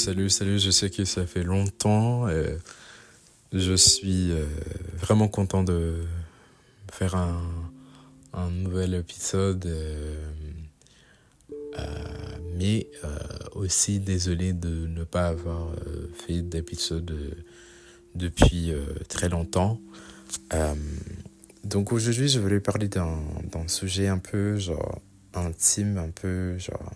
Salut, salut, je sais que ça fait longtemps. Euh, je suis euh, vraiment content de faire un, un nouvel épisode. Euh, mais aussi désolé de ne pas avoir fait d'épisode depuis très longtemps. donc aujourd'hui, je voulais parler d'un sujet un peu genre intime, un peu genre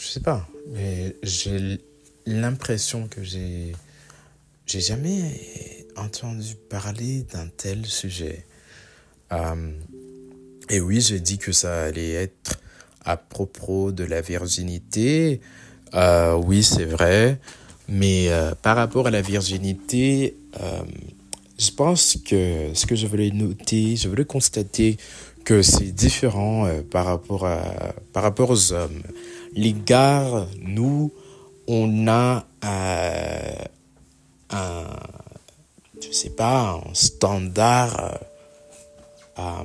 je sais pas, mais j'ai l'impression que j'ai j'ai jamais entendu parler d'un tel sujet. Euh, et oui, j'ai dit que ça allait être à propos de la virginité. Euh, oui, c'est vrai. Mais euh, par rapport à la virginité, je pense que ce que je voulais noter, je voulais constater que c'est différent par, rapport à, par rapport aux hommes les gars, nous, on a euh, un, je sais pas, un standard euh, euh,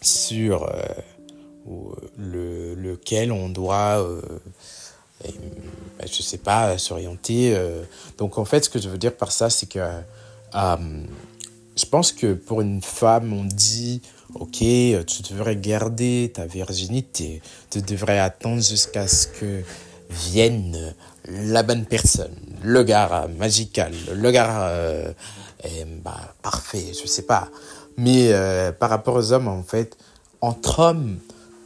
sur le, lequel on doit, je sais pas, s'orienter. donc en fait, ce que je veux dire par ça, c'est que je pense que pour une femme, on dit ok, tu devrais garder ta virginité, tu devrais attendre jusqu'à ce que vienne la bonne personne, le gars magical, le gars euh, bah, parfait, je sais pas. Mais euh, par rapport aux hommes, en fait, entre hommes,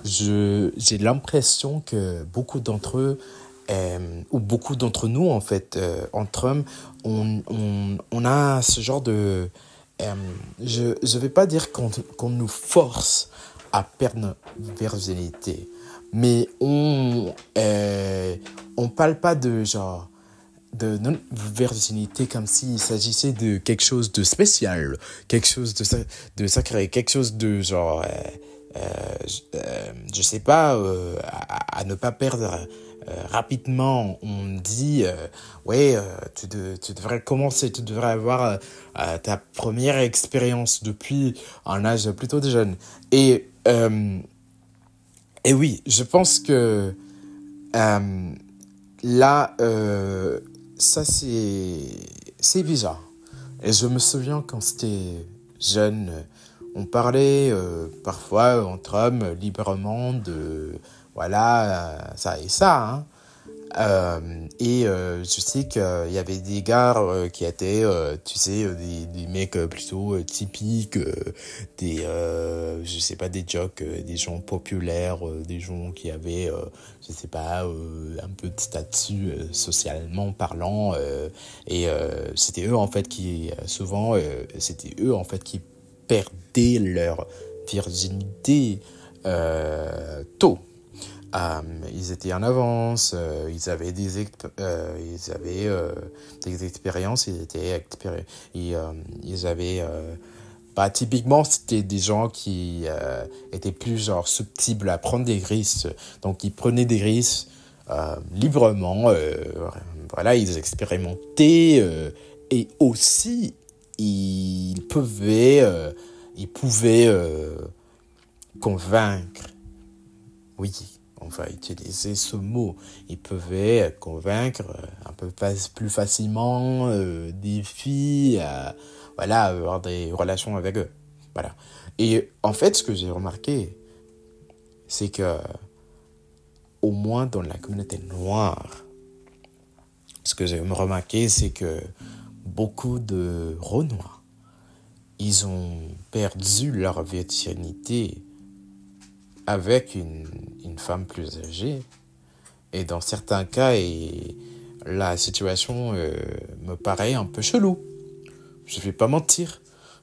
j'ai l'impression que beaucoup d'entre eux, euh, ou beaucoup d'entre nous, en fait, entre hommes, on, on, on a ce genre de euh, je ne vais pas dire qu'on nous force à perdre notre virginité, mais on euh, on parle pas de genre de notre virginité comme s'il s'agissait de quelque chose de spécial, quelque chose de, sacré, quelque chose de genre, euh, euh, je sais pas, à, ne pas perdre euh, rapidement, on dit, euh, ouais, euh, tu, tu, devrais commencer, tu devrais avoir ta première expérience depuis un âge plutôt jeune. Et, et oui, je pense que là, ça c'est bizarre. Et je me souviens quand c'était jeune, on parlait parfois entre hommes librement de voilà, euh, ça et ça. Hein. Euh, et euh, je sais qu'il y avait des gars qui étaient, tu sais, des, des mecs plutôt typiques, des, je sais pas, des jocks, des gens populaires, des gens qui avaient, je sais pas, un peu de statut socialement parlant. et c'était eux en fait qui, souvent, c'était eux en fait qui perdaient leur virginité tôt. Euh, ils étaient en avance, euh, ils avaient des, euh, ils avaient, des expériences, ils étaient ils, ils avaient bah, typiquement, c'était des gens qui étaient plus genre subtiles à prendre des risques. Donc, ils prenaient des risques librement. voilà, ils expérimentaient. et aussi, ils pouvaient, ils pouvaient convaincre. Oui, on va utiliser ce mot. Ils pouvaient convaincre euh, un peu plus facilement des filles à voilà, avoir des relations avec eux. Voilà. Et en fait, ce que j'ai remarqué, c'est que, au moins dans la communauté noire, ce que j'ai remarqué, c'est que beaucoup de Renois, ils ont perdu leur virginité avec une, une femme plus âgée. Et dans certains cas, et la situation euh, me paraît un peu chelou. Je vais pas mentir.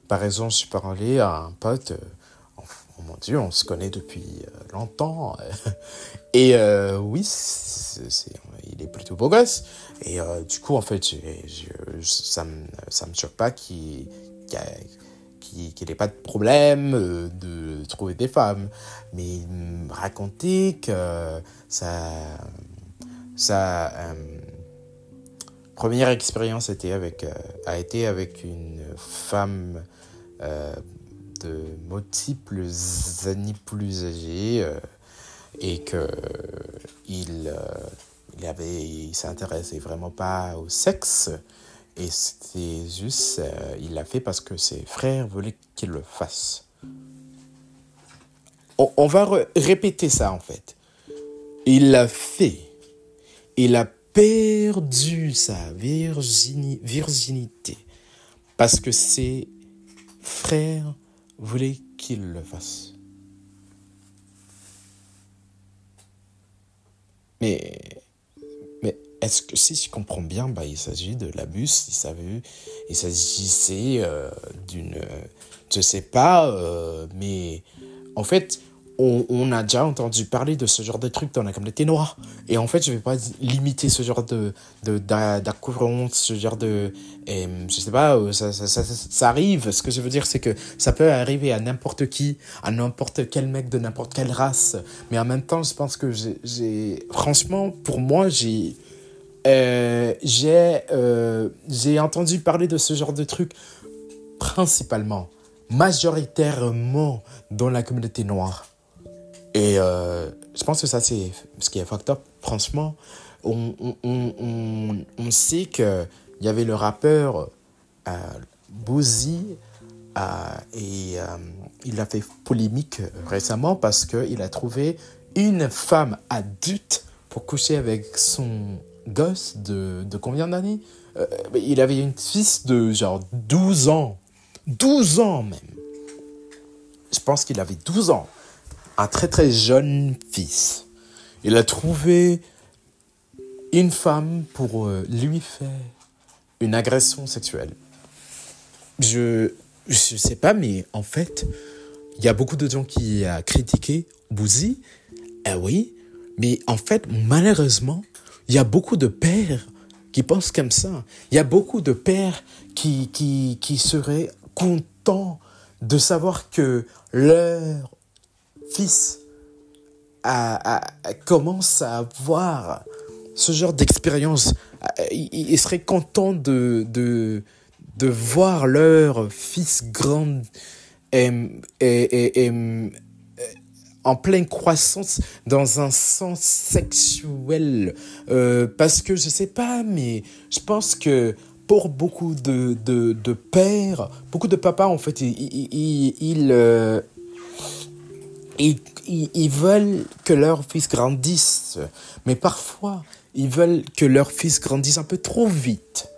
Par exemple, je parlé à un pote, euh, oh, mon Dieu, on se connaît depuis euh, longtemps. et oui, il est plutôt beau gosse. Et du coup, en fait, ça me, ça me choque pas qu'il, qu'il n'ait pas de problème euh, de trouver des femmes. Mais raconter que sa, euh, première expérience était avec, euh, a été avec une femme de multiples années plus âgée et que il il il s'intéressait vraiment pas au sexe. Et c'était juste, euh, il l'a fait parce que ses frères voulaient qu'il le fasse. On, va répéter ça en fait. Il l'a fait. Il a perdu sa virginité parce que ses frères voulaient qu'il le fasse. Mais, mais est-ce que si je comprends bien, bah, il s'agit de l'abus, il, il s'agissait euh, d'une, je sais pas, euh, mais en fait, on, a déjà entendu parler de ce genre de truc dans la communauté noire. Et en fait, je vais pas limiter ce genre de, de, ce genre de, et, je sais pas, euh, ça, ça, ça, arrive. Ce que je veux dire, c'est que ça peut arriver à n'importe qui, à n'importe quel mec de n'importe quelle race. Mais en même temps, je pense que j'ai, franchement, pour moi, j'ai, euh, j'ai, euh, j'ai entendu parler de ce genre de truc principalement, majoritairement dans la communauté noire. Et euh, je pense que ça, c'est ce qui est fucked. Franchement, on, on, on, on sait qu'il y avait le rappeur euh, Boozy et il a fait polémique récemment parce qu'il a trouvé une femme adulte pour coucher avec son gosse de, de combien d'années? Euh, Il avait une fille de genre 12 ans. 12 ans même. Je pense qu'il avait 12 ans un très très jeune fils. Il a trouvé une femme pour euh, lui faire une agression sexuelle. Je je sais pas, mais en fait, il y a beaucoup de gens qui ont critiqué Bouzy. Eh oui, mais en fait, malheureusement, il y a beaucoup de pères qui pensent comme ça. Il y a beaucoup de pères qui, qui, qui seraient contents de savoir que leur fils commence à avoir ce genre d'expérience, ils, seraient contents de, de, de voir leur fils grand et, et, en pleine croissance dans un sens sexuel. Euh, parce que je sais pas, mais je pense que pour beaucoup de, de, de pères, beaucoup de papas, en fait, ils, ils, ils, euh, ils, veulent que leur fils grandisse, mais parfois, ils veulent que leur fils grandisse un peu trop vite.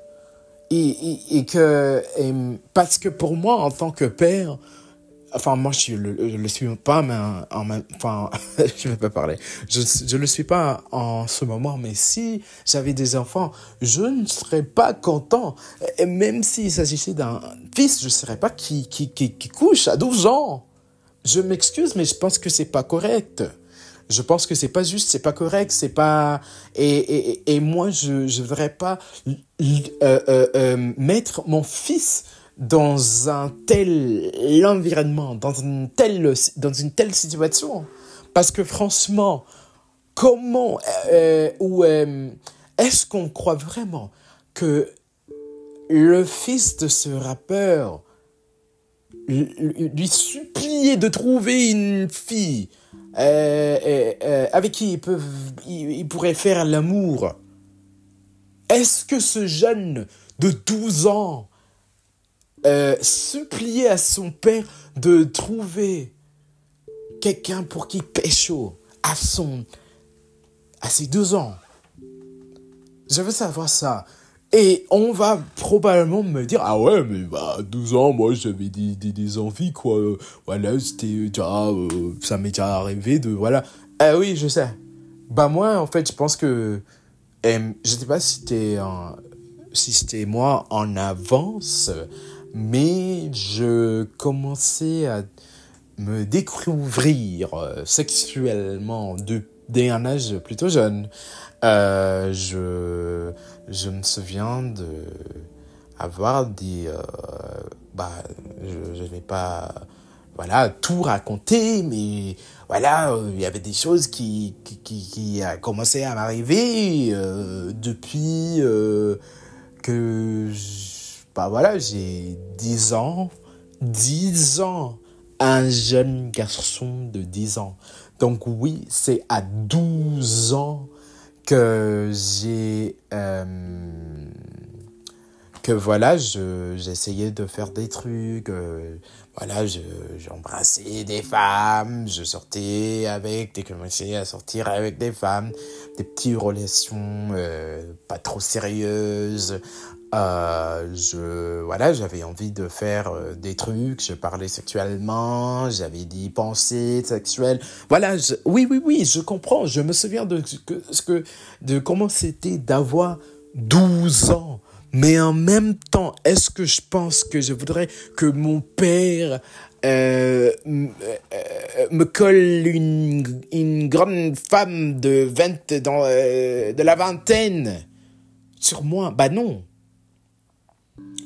Et, et, que, parce que pour moi, en tant que père, enfin, moi, je le, le suis pas, mais en, enfin, je vais pas parler. Je, je le suis pas en ce moment, mais si j'avais des enfants, je ne serais pas content. Et même s'il s'agissait d'un fils, je serais pas qui, qui, qui, qui couche à 12 ans je m'excuse, mais je pense que c'est pas correct. Je pense que c'est pas juste, c'est pas correct, c'est pas et, et, et moi je je voudrais pas euh, euh, euh, mettre mon fils dans un tel environnement, dans une telle dans une telle situation parce que franchement comment ou est-ce qu'on croit vraiment que le fils de ce rappeur lui supplier de trouver une fille euh, euh, euh, avec qui il, peut, il, pourrait faire l'amour? Est-ce que ce jeune de 12 ans suppliait à son père de trouver quelqu'un pour qui pécho à son à ses deux ans Je veux savoir ça. Et on va probablement me dire, ah ouais, mais bah, 12 ans, moi, j'avais des, des, des, envies, quoi. Voilà, c'était déjà, euh, ça m'est déjà arrivé de, voilà. Ah oui, je sais. Bah, moi, en fait, je pense que, euh, je sais pas si c'était, si c'était moi en avance, mais je commençais à me découvrir euh, sexuellement dès un âge plutôt jeune. Euh, je, je me souviens de avoir des, euh, bah, je, ne vais pas, voilà, tout raconter, mais voilà, il y avait des choses qui, qui, qui, a commencé à m'arriver depuis que, bah voilà, j'ai 10 ans, 10 ans, un jeune garçon de 10 ans. Donc oui, c'est à 12 ans que j'ai euh, que voilà j'essayais de faire des trucs euh, voilà j'embrassais des femmes je sortais avec j'ai commencé à sortir avec des femmes des petites relations euh, pas trop sérieuses euh, je voilà j'avais envie de faire euh, des trucs je parlais sexuellement j'avais des pensées sexuelles. Voilà oui oui oui je comprends je me souviens de ce que de comment c'était d'avoir 12 ans. Mais en même temps est-ce que je pense que je voudrais que mon père euh, me colle une, une grande femme de 20 dans de la vingtaine? Sur moi? Bah non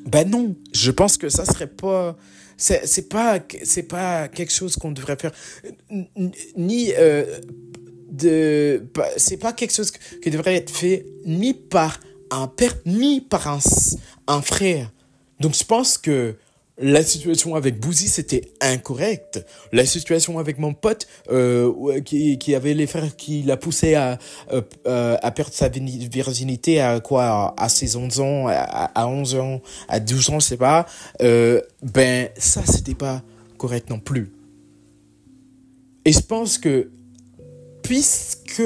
ben non, je pense que ça serait pas c'est c'est pas c'est pas quelque chose qu'on devrait faire ni euh, de c'est pas quelque chose qui devrait être fait ni par un père ni par un, un frère. Donc je pense que la situation avec Bouzy, c'était incorrect. La situation avec mon pote, euh, qui, qui avait les frères qui l'a poussé à, euh, perdre sa virginité à quoi? À 11 ans, à, 11 ans, à 12 ans, je sais pas. Euh, ben, ça, c'était pas correct non plus. Et je pense que, puisque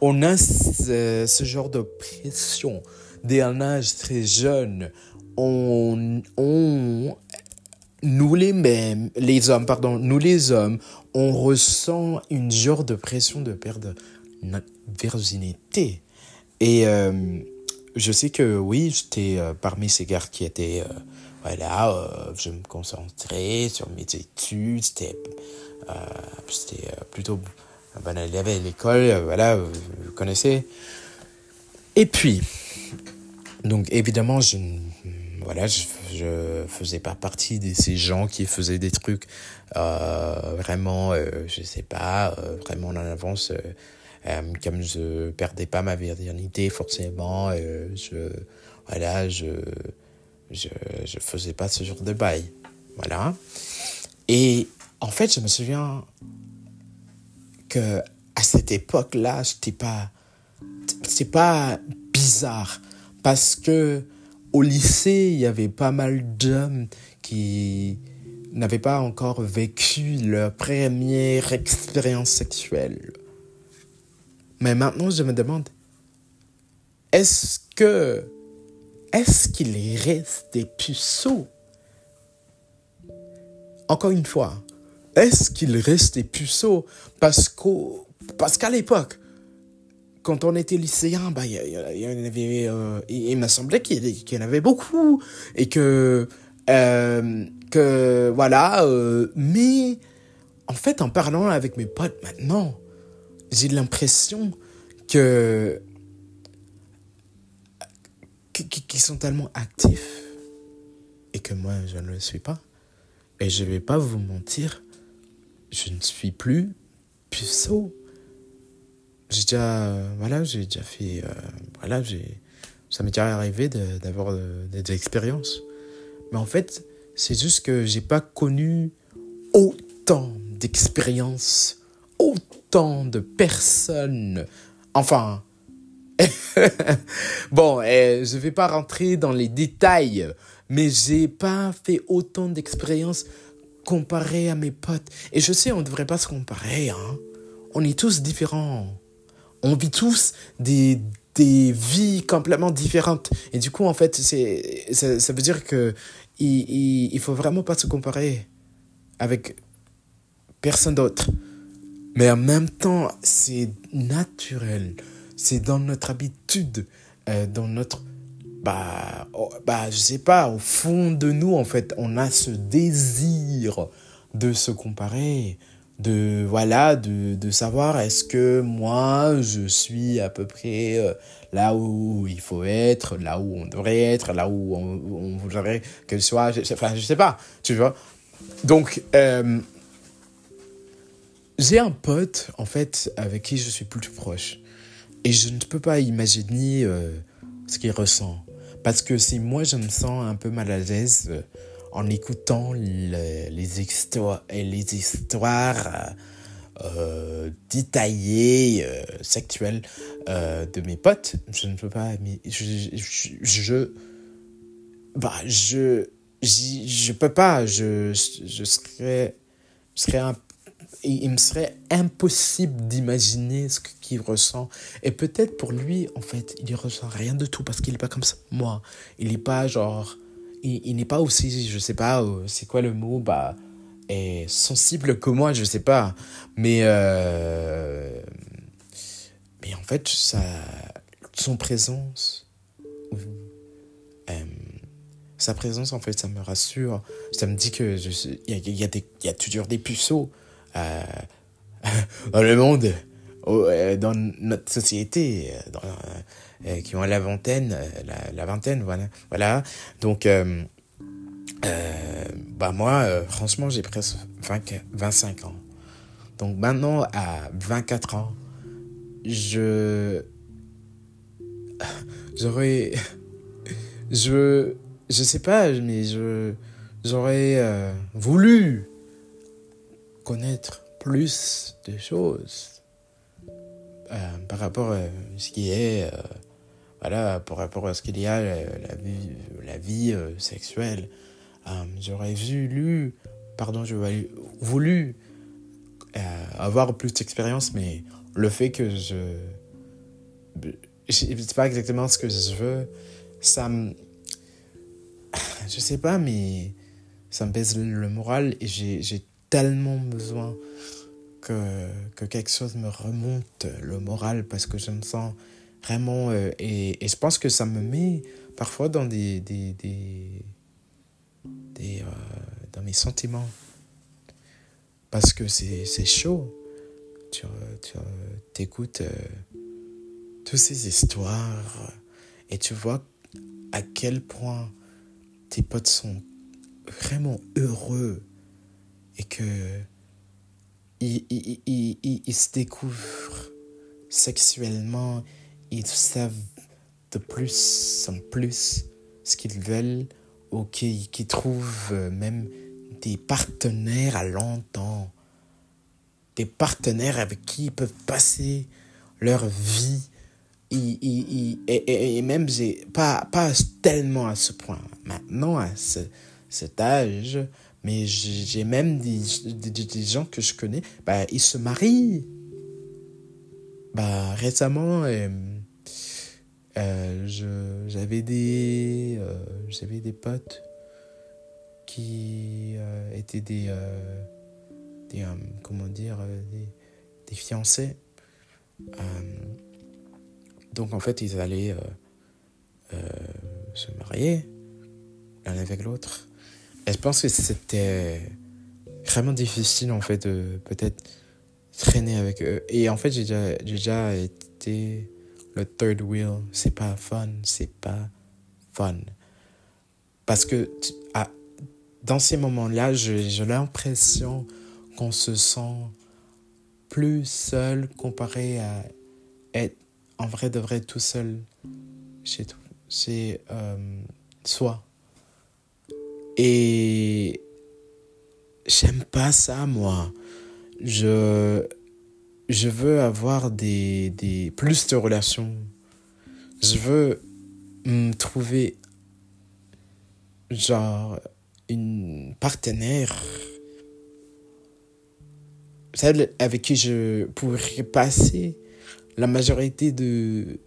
on a ce, ce genre de pression dès un âge très jeune, on, on, nous les mêmes, les hommes, pardon, nous les hommes, on ressent une genre de pression de perdre notre virginité. Et euh, je sais que oui, j'étais euh, parmi ces gars qui étaient, euh, voilà, je me concentrais sur mes études, c'était plutôt bon élève à l'école, voilà, vous connaissez. Et puis, donc évidemment, je, voilà, je, je faisais pas partie de ces gens qui faisaient des trucs euh, vraiment, euh, je sais pas, euh, vraiment en avance. Euh, comme je perdais pas ma virginité forcément, je, voilà, je, je, faisais pas ce genre de bail, voilà. Et en fait, je me souviens que à cette époque-là, c'était pas, c'est pas bizarre parce que au lycée, il y avait pas mal d'hommes qui n'avaient pas encore vécu leur première expérience sexuelle. Mais maintenant, je me demande, est-ce que, est-ce qu'il reste des puceaux? Encore une fois, est-ce qu'il reste des puceaux? Parce qu'au, parce qu'à l'époque, quand on était lycéen, bah, il y, avait, il, m'a semblé qu'il y en avait beaucoup et que, euh, voilà. Euh, mais en fait, en parlant avec mes potes maintenant, j'ai l'impression que qui sont tellement actifs et que moi je ne le suis pas. Et je vais pas vous mentir, je ne suis plus puceau j'ai déjà voilà j'ai déjà fait euh, voilà j'ai ça m'est déjà arrivé d'avoir euh, des expériences. Mais en fait c'est juste que j'ai pas connu autant d'expériences autant de personnes. Enfin. Bon eh, je vais pas rentrer dans les détails mais j'ai pas fait autant d'expériences comparé à mes potes. Et je sais on devrait pas se comparer hein. On est tous différents on vit tous des, des vies complètement différentes. Et du coup, en fait, c'est, ça, ça veut dire que il, il, faut vraiment pas se comparer avec personne d'autre. Mais en même temps, c'est naturel. C'est dans notre habitude, euh, dans notre... Bah, oh, bah, je sais pas, au fond de nous, en fait, on a ce désir de se comparer de voilà de, de savoir est-ce que moi je suis à peu près euh, là où il faut être là où on devrait être là où on, on voudrait que soit je, enfin je sais pas tu vois. Donc euh, j'ai un pote en fait avec qui je suis plus proche. Et je ne peux pas imaginer euh, ce qu'il ressent. Parce que si moi je me sens un peu mal à l'aise en écoutant les, histoires, euh, détaillée, euh, sexuelle euh, de mes potes. Je ne peux pas, je, je, bah, je, je peux pas, je, serais, il me serait impossible d'imaginer ce qu'il ressent. Et peut-être pour lui, en fait, il ne ressent rien de tout parce qu'il n'est pas comme ça. Moi, il n'est pas genre, il, n'est pas aussi, je sais pas, c'est quoi le mot, bah, est sensible que moi, je sais pas. Mais, euh, mais en fait, ça, son présence, euh, sa présence, en fait, ça me rassure. Ça me dit que il y a, y, y a toujours des puceaux euh, dans le monde, dans notre société, dans, qui ont la vingtaine, la, vingtaine, voilà. Donc, euh, bah moi, euh, franchement, j'ai presque 20, 25 ans. Donc maintenant, à 24 ans, je... J'aurais... Je... Je sais pas, mais je... J'aurais euh, voulu connaître plus de choses par rapport à ce qui est... voilà, par rapport à ce qu'il y a, la vie, sexuelle. Euh, j'aurais voulu, pardon, j'aurais voulu euh, avoir plus d'expérience, mais le fait que je. Je sais pas exactement ce que je veux, ça me. Je sais pas, mais ça me pèse le moral et j'ai tellement besoin que, que quelque chose me remonte le moral parce que je me sens vraiment. Euh, et, et, je pense que ça me met parfois dans des, des, des des, euh, dans mes sentiments. Parce que c'est chaud. Tu, tu écoutes euh, toutes ces histoires et tu vois à quel point tes potes sont vraiment heureux et que ils, ils, ils, ils, se découvrent sexuellement, ils savent de plus en plus ce qu'ils veulent ou qui, qui trouvent euh, même des partenaires à longtemps, des partenaires avec qui ils peuvent passer leur vie. Et, et, et, même, pas, pas tellement à ce point, maintenant à ce, cet âge, mais j'ai même des, des, gens que je connais, bah, ils se marient. Bah, récemment, euh, euh, j'avais des, euh, des potes qui étaient des, des comment dire, des fiancés. donc en fait, ils allaient se marier l'un avec l'autre. Et je pense que c'était vraiment difficile en fait de peut-être traîner avec eux. Et en fait, j'ai déjà, été le third wheel, c'est pas fun, c'est pas fun. Parce que dans ces moments-là, j'ai l'impression qu'on se sent plus seul comparé à être en vrai de vrai tout seul chez euh, soi. Et j'aime pas ça, moi. Je je veux avoir des, des, plus de relations. Je veux me trouver genre une partenaire celle avec qui je pourrais passer la majorité de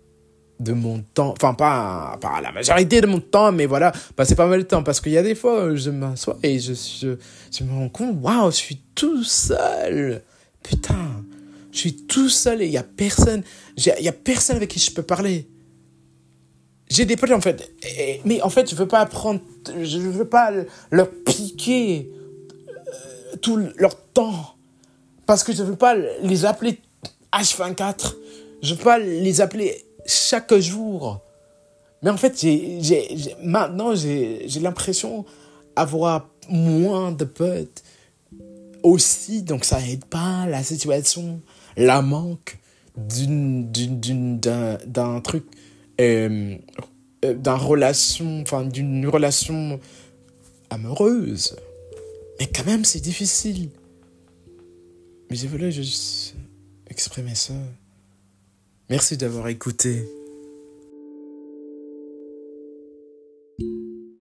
de mon temps enfin pas pas la majorité de mon temps mais voilà passer pas mal de temps parce qu'il y a des fois je m'assois et je, je je me rends compte waouh je suis tout seul putain je suis tout seul et il n'y a personne. Il y a personne avec qui je peux parler. J'ai des potes en fait. Mais en fait, je veux pas apprendre. Je veux pas leur piquer euh, tout leur temps. Parce que je veux pas les appeler H24. Je veux pas les appeler chaque jour. Mais en fait, j'ai, maintenant, j'ai l'impression d'avoir moins de potes aussi. Donc, ça aide pas la situation la manque d'un truc euh, euh, d'un relation enfin d'une relation amoureuse mais quand même c'est difficile Mais je voulais juste exprimer ça. Merci d'avoir écouté.